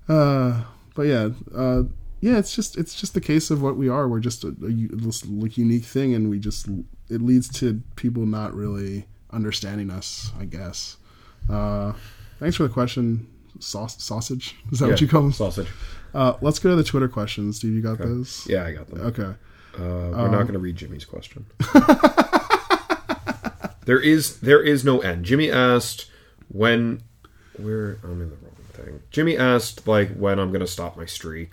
Uh, but yeah, uh, yeah, it's just it's just the case of what we are. We're just a, a unique thing, and we just it leads to people not really understanding us. I guess. Uh, thanks for the question. Saus- sausage is that what you call them? Sausage. Uh, let's go to the Twitter questions. Steve, you got those? Yeah, I got them. Okay. Uh, we're not going to read Jimmy's question. there is there is no end. Jimmy asked when we're I'm in the wrong thing. Jimmy asked like when I'm going to stop my streak,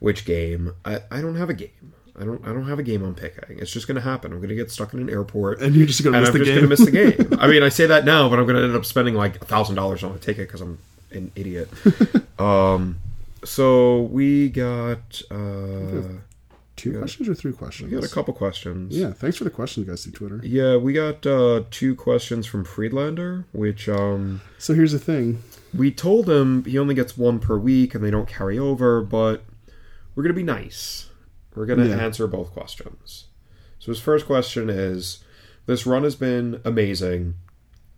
which game. I, I don't have a game. I don't I don't have a game I'm picking. It's just going to happen. I'm going to get stuck in an airport. And you're just gonna miss I'm the just to miss the game. I mean, I say that now, but I'm going to end up spending like a thousand dollars on a ticket because I'm an idiot. um, so we got uh, Two questions or three questions? we got a couple questions. Yeah, thanks for the questions, guys, through Twitter. Yeah, we got uh, two questions from Friedlander, which um, So here's the thing. we told him he only gets one per week and they don't carry over, but we're going to be nice. We're going to Yeah. answer both questions. So his first question is This run has been amazing.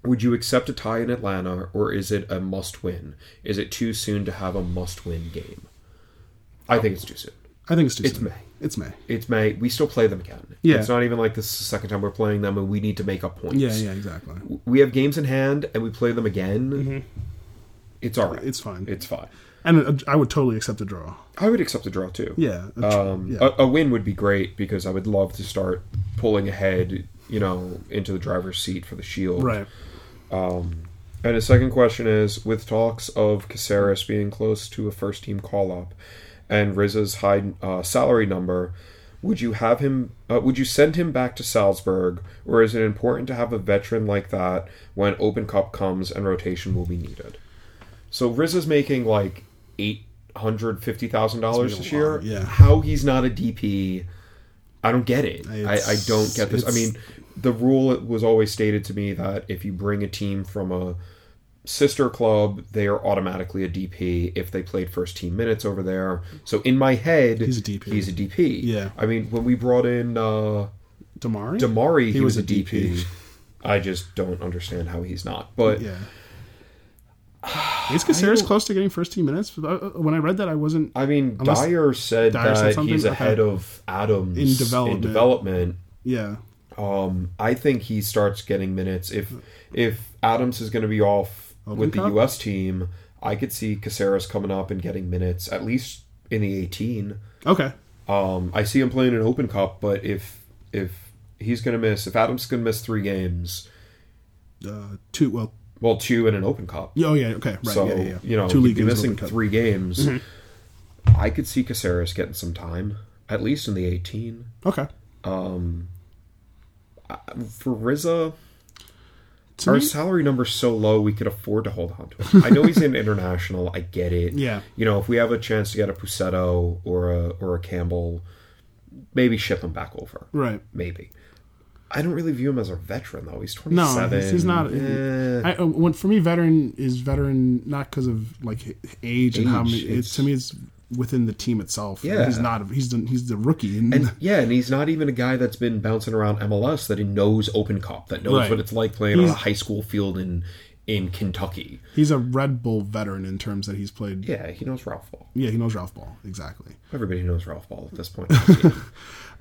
Would you accept a tie in Atlanta, or is it a must win? Is it too soon to have a must win game? I think it's too soon. I think it's too soon. It's soon. May. It's May. It's May. We still play them again. Yeah. It's not even like this is the second time we're playing them and we need to make up points. Yeah, yeah, exactly. We have games in hand and we play them again. It's all right. Mm-hmm. It's fine. It's fine. And uh, I would totally accept a draw. I would accept a draw too. Yeah. a Um, yeah. a, a win would be great because I would love to start pulling ahead, you know, into the driver's seat for the shield. right. And his second question is with talks of Caceres being close to a first team call up and Riz's high uh, salary number, would you have him uh, would you send him back to Salzburg or is it important to have a veteran like that when Open Cup comes and rotation will be needed? So Riz is making like eight hundred fifty thousand dollars this year. lot, yeah. How he's not a DP, I don't get it. I, I don't get this. I mean, the rule was always stated to me that if you bring a team from a sister club, they are automatically a DP if they played first team minutes over there. So in my head, He's a DP. He's a DP. Yeah. I mean, when we brought in uh, Damari. Damari, he, was, was a a DP. DP. I just don't understand how he's not. But Yeah. Is Caceres close to getting first team minutes? Uh, uh, When I read that, I wasn't. I mean, Unless Dyer said Dyer said that something? he's Okay. ahead of Adams In development. development. Yeah. Um, I think he starts getting minutes if if Adams is going to be off Open with the U.S. team. I could see Caceres coming up and getting minutes at least in the 18. Okay. Um, I see him playing an Open Cup, but if if he's going to miss, if Adams is going to miss three games, Uh, two. Well. Well, two in an Open Cup, oh yeah. Okay. Right. so yeah, yeah, yeah. you know two league be games, missing. Mm-hmm. three games. I could see Caceres getting some time, at least in the 18. Okay. Um, For Rizza, To our me- salary number's so low we could afford to hold on to him. I know he's an international. I get it. Yeah. You know, if we have a chance to get a Pusetto or a or a Campbell, maybe ship him back over. Right. Maybe. I don't really view him as a veteran though. He's twenty seven. No, he's, he's not. Eh. I, uh, when, for me, veteran is veteran not because of like age and how many. It's, it's- to me, it's within the team itself. Yeah. he's not. He's the, he's the rookie, and, And yeah, and he's not even a guy that's been bouncing around MLS that he knows Open Cup, that knows Right. what it's like playing on a high school field in in Kentucky. he's a Red Bull veteran in terms that he's played. Yeah, he knows Ralph Ball. Yeah, he knows Ralph Ball exactly. Everybody knows Ralph Ball at this point.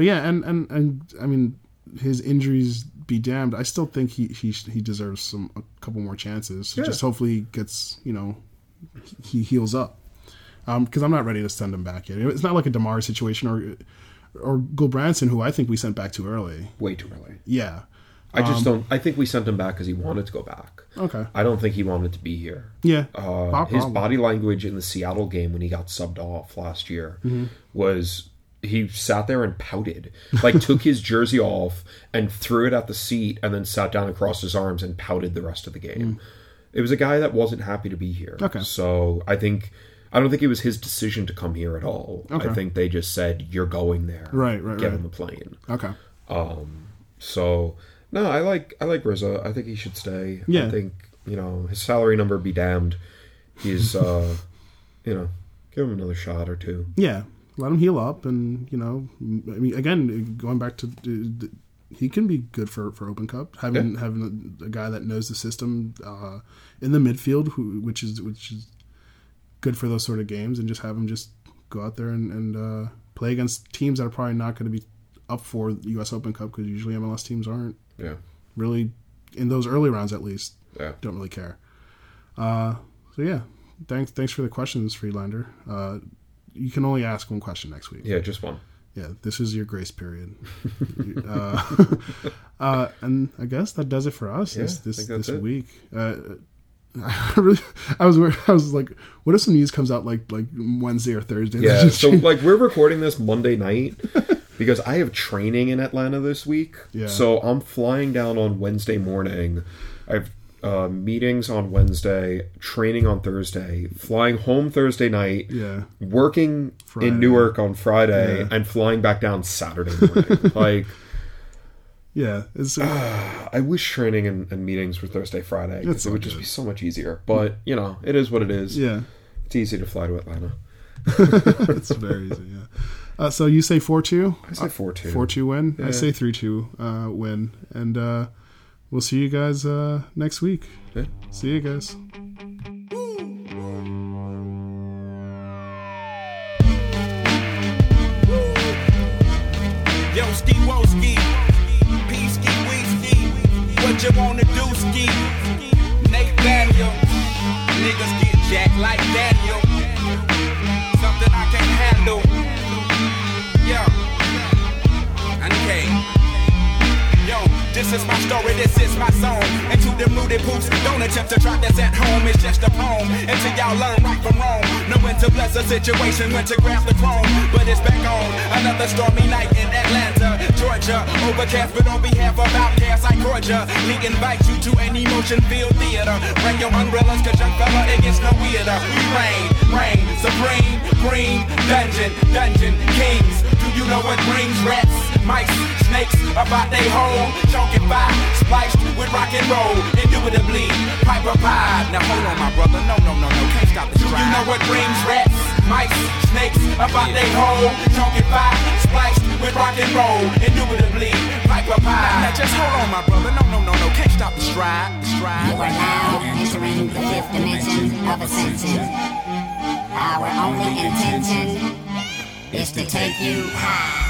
But yeah, and and and I mean, his injuries be damned. I still think he he he deserves some a couple more chances. So Yeah. Just hopefully he gets you know he heals up. Because I'm not ready to send him back yet. It's not like a Demar situation or or Gulbrandsen, who I think we sent back too early. Way too early. Yeah. I just don't. I think we sent him back because he wanted to go back. Okay. I don't think he wanted to be here. Yeah. Uh, his body language in the Seattle game when he got subbed off last year Mm-hmm. was he sat there and pouted, like took his jersey off and threw it at the seat, and then sat down and crossed his arms and pouted the rest of the game. It was a guy that wasn't happy to be here. Mm. Okay. so I think I don't think it was his decision to come here at all. Okay. I think they just said you're going there. Right, right, Get right. on the plane. Okay. Um. So no, I like I like Rizza. I think he should stay. Yeah. I think you know his salary number be damned. He's uh, you know, give him another shot or two. Yeah. Let him heal up, and you know, I mean, again, going back to uh, he can be good for, for Open Cup. Having having a, a guy that knows the system uh, in the midfield, who which is which is good for those sort of games, and just have him just go out there and, and uh, play against teams that are probably not going to be up for the U.S. Open Cup because usually MLS teams aren't Yeah, really in those early rounds at least. yeah. Don't really care. Uh, so yeah, thanks thanks for the questions, Freelander. Uh, you can only ask one question next week. Yeah, just one. Yeah, this is your grace period. uh, uh, and I guess that does it for us Yeah, this this, this week. Uh, I really, I was, worried- I was like, what if some news comes out like like Wednesday or Thursday? Yeah, so like we're recording this Monday night because I have training in Atlanta this week. Yeah. So I'm flying down on Wednesday morning. I have uh, meetings on Wednesday, training on Thursday, flying home Thursday night. yeah, working Friday. in Newark on Friday Yeah. and flying back down Saturday morning. like, yeah. It's I wish training and, and meetings were Thursday, Friday. 'cause It's it would all just be so much easier. But, you know, it is what it is. yeah. It's easy to fly to Atlanta. it's very easy. Yeah. Uh, so you say four two? I say 4 2. Four two win. I say three two uh, win, and uh, we'll see you guys uh, next week. Yeah. See you guys. Yo, ski wo ski. P ski we ski. What you wanna do ski? Nate Daniel. Niggas get jacked like Daniel. This is my story, this is my song. And to them rooted poops, don't attempt to try this at home. It's just a poem. Until y'all learn right from wrong. Know when to bless a situation, when to grab the chrome. But it's back on another stormy night in Atlanta, Georgia. Overcast, but on behalf of OutKast, I court. We invite you to an emotion-filled theater. Bring your umbrellas, cause young fella, it gets no weirder. We reign, reign, supreme, green, dungeon, dungeon, kings. Do you know what brings rats, mice, snakes about they hole? Choking by, spliced with rock and roll, indubitably, Piper Pie. Now hold on, my brother, no, no, no, no, can't stop this Do you know what brings rats, mice, snakes about they hole? Choking by, spliced with rock and roll, indubitably, Piper Pie. Now just hold on, my brother, no, no, no, no, can't stop the stride, the stride. You are now entering the fifth dimension of ascension. Our only intention is to take you high.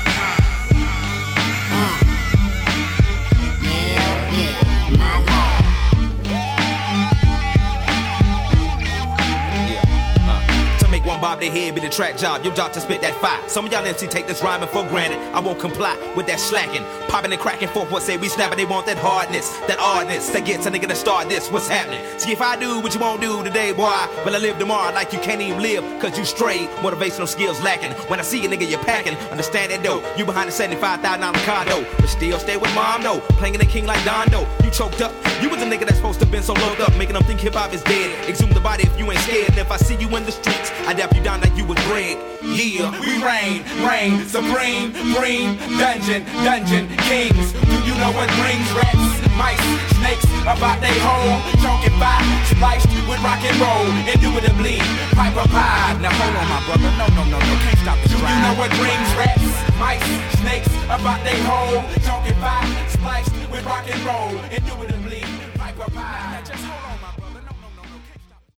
Bob their head be the track job. Your job to spit that fire. Some of y'all MC take this rhyming for granted. I won't comply with that slacking. Popping and cracking forth what say we snapping. They want that hardness, that oddness that gets a nigga to start this. What's happening? See if I do what you won't do today, boy. Will I live tomorrow like you can't even live? Cause you straight. Motivational skills lacking. When I see a nigga, you're packing. Understand that though. You behind the $75,000 car though. But still stay with mom though. Playing the king like Don though. You choked up. You was a nigga that's supposed to been so locked up. Making them think hip hop is dead. Exhume the body if you ain't scared. And if I see you in the streets, I dap you down like you was bread. Yeah, we reign, reign, supreme, green, dungeon, dungeon, kings. Do you know what brings rats, mice, snakes about they hole? Chunky five, spliced with rock and roll, indubitably, piper pie. Now hold on, my brother, no, no, no, no, can't stop this Do you know what brings rats, mice, snakes about they hole? Chunky five, spliced with rock and roll, indubitably, piper pie.